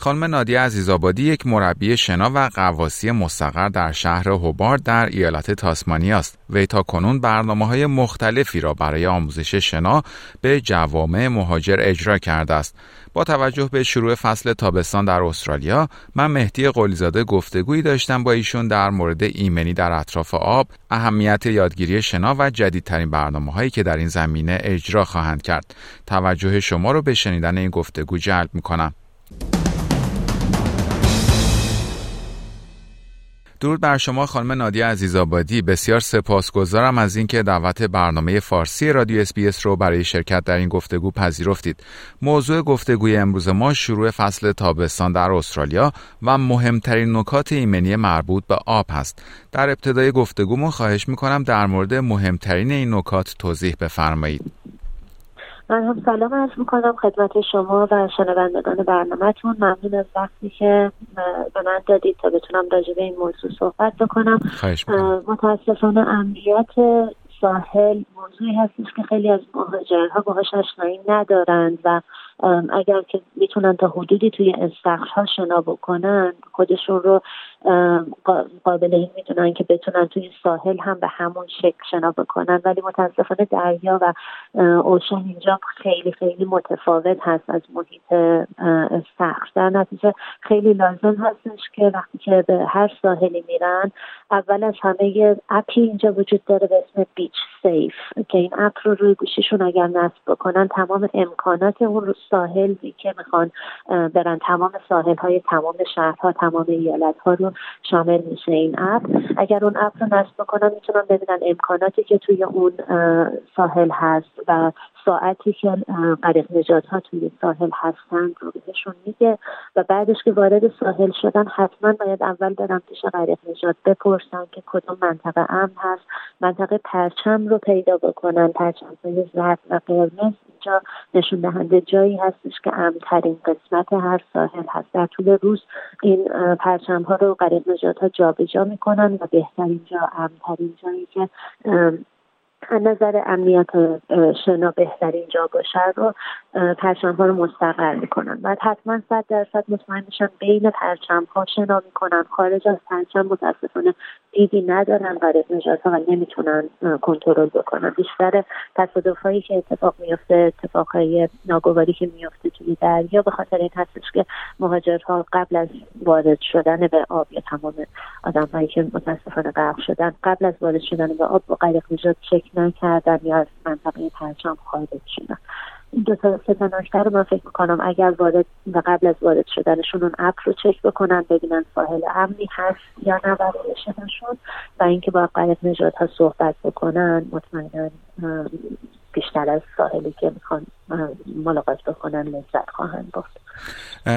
خانم نادیه عزیزآبادی یک مربی شنا و قواسی مستقر در شهر هوبارد در ایالت تاسمانی است. وی تا کنون برنامه های مختلفی را برای آموزش شنا به جوامع مهاجر اجرا کرده است. با توجه به شروع فصل تابستان در استرالیا من مهدی قلیزاده گفتگویی داشتم با ایشون در مورد ایمنی در اطراف آب اهمیت یادگیری شنا و جدیدترین برنامه هایی که در این زمینه اجرا خواهند کرد توجه شما رو به شنیدن این گفتگو جلب می کنم درود بر شما خانم نادی عزیزآبادی. بسیار سپاسگزارم از اینکه دعوت برنامه فارسی رادیو اسپیس رو برای شرکت در این گفتگو پذیرفتید. موضوع گفتگوی امروز ما شروع فصل تابستان در استرالیا و مهمترین نکات ایمنی مربوط به آب هست. در ابتدای گفتگومون خواهش می‌کنم در مورد مهمترین این نکات توضیح بفرمایید. من هم سلام عرض می‌کنم خدمت شما و شنوندگان برنامهتون. ممنون از وقتی که به من دادید تا بتونم راجع به این موضوع صحبت بکنم. متاسفانه امنیت ساحل موضوعی هستش که خیلی از مهاجرها باهاش آشنایی ندارند و اگر که می‌تونن تا حدودی توی ها شنا بکنن خودشون رو قابل این می‌دونن که بتونن توی ساحل هم به همون شکل شنا بکنن. ولی متاسفانه دریا و ocean اینجا خیلی خیلی متفاوت هست. از محیط استخر در نتیجه خیلی لازم هستش که وقتی که به هر ساحلی میرن اول از همه یه اپی اینجا وجود داره به اسم BeachSafe که این اپ رو روی گوشیشون اگر نصب بکنن تمام امکانات اون رو ساحلی که می‌خوان برن تمام ساحل های تمام شهرها تمام ایالت ها رو شامل میشه این اپ. اگر اون اپ رو نصب بکنن می‌تونن ببینن امکاناتی که توی اون ساحل هست و ساعتی که غریق نجات ها توی ساحل هستن رو بهشون میگه و بعدش که وارد ساحل شدن حتما باید اول برن پیش غریق نجات بپرسن که کدوم منطقه امن هست منطقه پرچم رو پیدا بکنن پرچم های زرد و قرمز اینجا نشون دهنده جایی هستش که امنترین قسمت هر ساحل هست. در طول روز این پرچم ها رو غریق نجات ها جابجا می‌کنن و بهترین جا امنترین جایی که از نظر امنیت شنا بهترین جا باشه رو پرچم ها رو مستقر می‌کنن. و حتما صد درصد مطمئن بشن بین پرچم ها شنا می‌کنن. خارج از پرچم متاسفانه دیدی ندارن برای نجات و نمی‌تونن کنترل بکنن. بیشتر تصادف هایی که اتفاق میفته اتفاق های ناگواری که میفته توی دریا به خاطر این هستش که مهاجرها قبل از وارد شدن به آب یا تمام آدم هایی که متاسفانه غرق شدن قبل از وارد شدن به آب با قایق نجات نکردن یا از منطقه پرچم خارج شدن این دو تا سه نکته رو من فکر می‌کنم اگر وارد و قبل از وارد شدنشون اون اپ رو چک بکنن ببینن ساحل امنی هست یا نه برای شدنشون و اینکه با قایق نجات ها صحبت بکنن مطمئنا بیشتر از ساحلی که می‌خوان ملاقات بکنن لذت خواهند برد.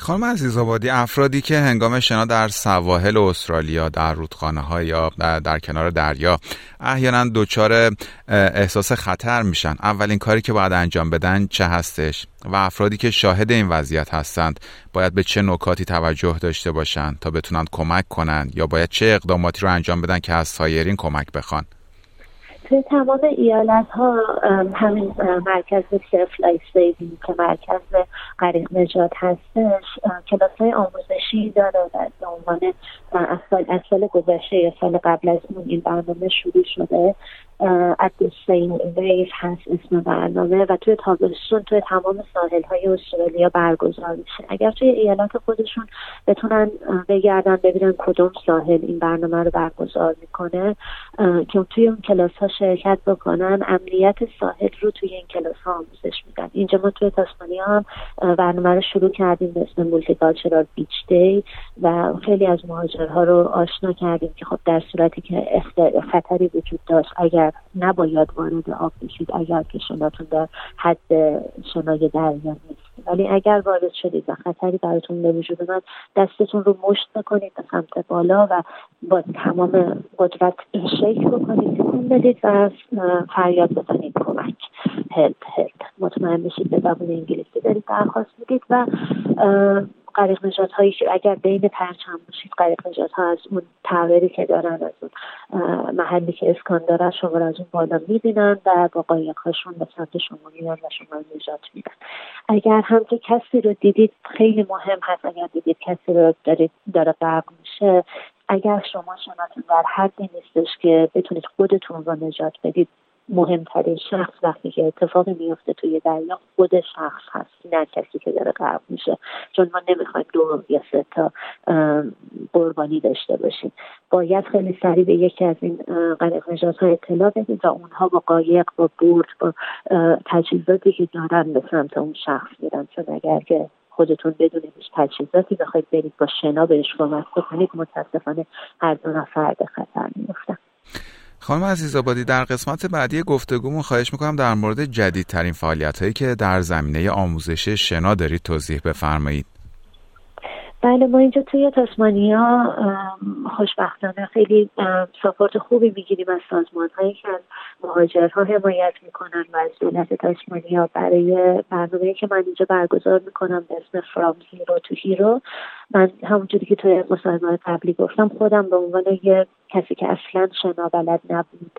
خانم عزیز آبادی افرادی که هنگام شنا در سواحل استرالیا در رودخانه ها یا در کنار دریا احیانا دچار احساس خطر میشن. اولین کاری که باید انجام بدن چه هستش؟ و افرادی که شاهد این وضعیت هستند باید به چه نکاتی توجه داشته باشند تا بتونند کمک کنند یا باید چه اقداماتی رو انجام بدن که از سایرین کمک بخوان؟ توی تمام ایالت ها همین مرکز Surf Life Saving که مرکز غریق نجات هستش کلاس های آموزشی داره و به عنوان از از سال گذشته یا سال قبل از اون این برنامه شروع شده. On the same wave هست اسم برنامه و توی تابستون توی تمام ساحل های استرالیا برگزار میشه. اگر توی ایالات خودشون بتونن بگردن ببینن کدوم ساحل این برنامه رو برگزار می‌کنه که توی اون کلاس ها شرکت بکنن امنیت ساحل رو توی این کلاس ها آموزش میدن. اینجا ما توی تاسمانیا هم برنامه رو شروع کردیم به اسم Multicultural Beach Day و خیلی از مهاجرها رو آشنا کردیم که خب در صورتی که خطری وجود داشت اگر نباید وارد آب بشید اگر که شناتون در حد شنای دریا نیست. ولی اگر وارد شدید و خطری براتون به وجود اومد دستتون رو مشت بکنید به سمت بالا و با تمام قدرت شیک بکنید تکون بدید و فریاد بزنید. کمک. هلپ هلپ. مطمئن بشید به زبان انگلیسی دارید درخواست می‌دید و قریق نجات هایی که اگر بین پرچم باشید قریق نجات ها از اون تعبیری که دارن از اون محلی که اسکان دارن شما از اون بالا می‌بینن و با قایق هاشون به سمت شما میان و شما نجات میدن. اگر هم که کسی رو دیدید خیلی مهم هست اگر دیدید کسی رو دارید داره غرق میشه. اگر شما شناتون در حدی نیستش که بتونید خودتون رو نجات بدید مهمترین شخص وقتی که اتفاقی میفته توی دریا خود شخص هست نه کسی که داره غرق میشه. چون ما نمی‌خوایم دو یا سه تا قربانی داشته باشیم. باید خیلی سریع به یکی از این غریق نجات ها اطلاع بدید و اونها با قایق با بورد با تجهیزاتی که دارن به سمت اون شخص میرن. چون اگر که خودتون بدون هیچ تجهیزاتی بخواید برید با شنا بهش کمک بکنید متاسفانه هر دو نفر به خطر میفتن خانم عزیز آبادی در قسمت بعدی گفتگومون خواهش می‌کنم در مورد جدیدترین فعالیت هایی که در زمینه آموزش شنا دارید توضیح بفرمایید. بله ما اینجا توی تاسمانیا خوشبختانه خیلی support خوبی می‌گیریم از سازمان هایی که از مهاجرها حمایت می‌کنن و از دولت تاسمانیا. برای برنامه که من اینجا برگزار می‌کنم به اسم From Zero to Hero من همونجوری که توی مصاحبه قبلی گفتم خودم به عنوان یه کسی که اصلا شنا بلد نبود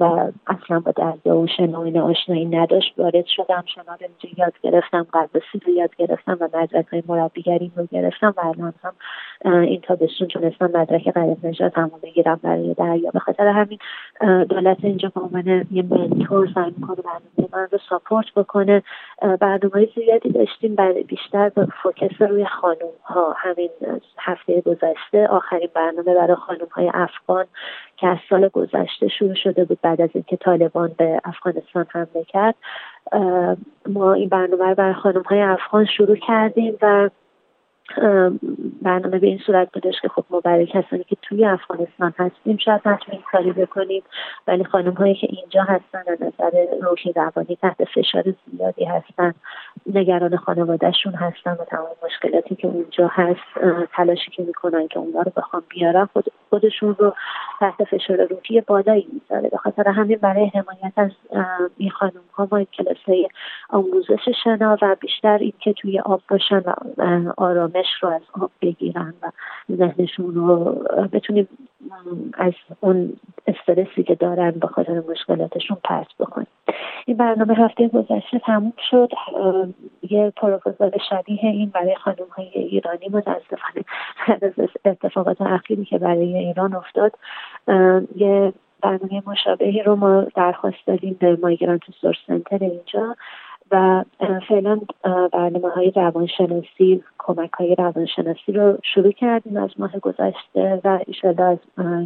و اصلا با دریا و شنا این آشنایی نداشت وارد شدم شنا رو اینجا یاد گرفتم قبسی رو یاد گرفتم و مدرک های مربیگری رو گرفتم و الان هم این تابستون تونستم مدرک غریب نجات هم بگیرم برای دریا. به خاطر همین دولت اینجا به عنوان یه منتور سعی می‌کنه برنامه من رو ساپورت بکنه. برنامه زیادی داشتیم بیشتر فوکس روی خانوم ها همین هفته گذشته آخرین برنامه برای خانوم های افغان که از سال گذشته شروع شده بود بعد از اینکه طالبان به افغانستان حمله کرد. ما این برنامه رو برای خانم های افغان شروع کردیم و برنامه به این صورت بودش که خب ما برای کسانی که توی افغانستان هستیم شاید نتونیم کاری بکنیم ولی خانم هایی که اینجا هستن از نظر روحی روانی تحت فشار زیادی هستن نگران خانوادهشون هستن و تمام مشکلاتی که اونجا هست تلاشی که می‌کنن که اونا رو بخوام بیارن خود خودشون رو تحت فشار روحی بالایی می‌ذاره. به خاطر همین برای حمایت از این خانم ها ما کلاس آموزش شنا و بیشتر این که توی آب باشن و آرامش رو از آب بگیرن و ذهنشون رو بتونیم از اون استرسی که دارن به خاطر مشکلاتشون پرت بکنیم. این برنامه هفته گذشته تموم شد. یه پروپوزال شبیه این برای خانم های ایرانی متاسفانه اتفاقات اخیری که برای ایران افتاد یه برنامه مشابهی رو ما درخواست دادیم به مایگرانت سورس سنتر اینجا. و فعلا برنامه های روانشناسی کمک های روانشناسی رو شروع کردیم از ماه گذشته و ایشالله از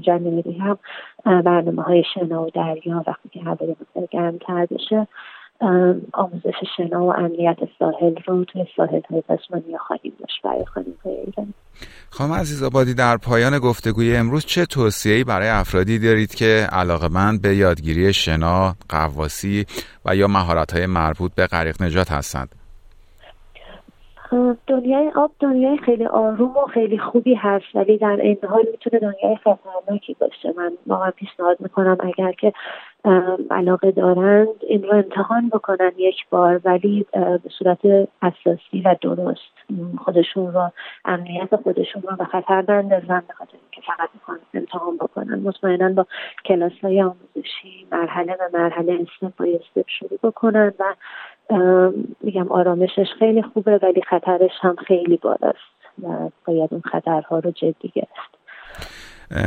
جنوری هم برنامه های شنا و دریا وقتی که هوای گرمتر بشه آموزش شنا و امنیت ساحل رو توی ساحل های تسمانیا خواهیم داشت برای خانم های ایرانی خانم عزیز آبادی در پایان گفتگوی امروز چه توصیه‌ای برای افرادی دارید که علاقمند به یادگیری شنا، قواسی و یا مهارت‌های مربوط به غریق نجات هستند؟ دنیای آب دنیای خیلی آروم و خیلی خوبی هست ولی در این حال می‌تونه دنیای خطرناکی باشه من واقعا پیشنهاد می‌کنم اگر که علاقه دارند این رو امتحان بکنن یک بار ولی به صورت اساسی و درست. خودشون رو امنیت خودشون رو به خطر نندازن به خاطر اینکه فقط می‌خوان امتحان بکنن. مطمئنا با کلاس های آموزشی مرحله به مرحله step by step شروع بکنن و میگم آرامشش خیلی خوبه ولی خطرش هم خیلی بالاست و باید اون خطرها رو جدی گرفت.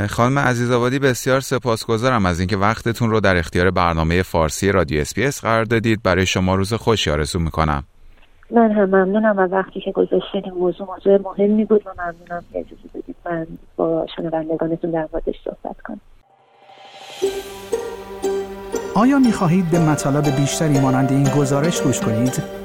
خانم عزیز آبادی بسیار سپاسگزارم از اینکه وقتتون رو در اختیار برنامه فارسی رادیو SBS قرار دادید. برای شما روز خوشی آرزو می‌کنم. من هم ممنونم از وقتی که گذاشتید موضوع. موضوع مهمی بود و ممنونم که اجازه بدید من با شنوندگانتون در موردش صحبت کنم. آیا می خواهید به مطالب بیشتری مانند این گزارش گوش کنید؟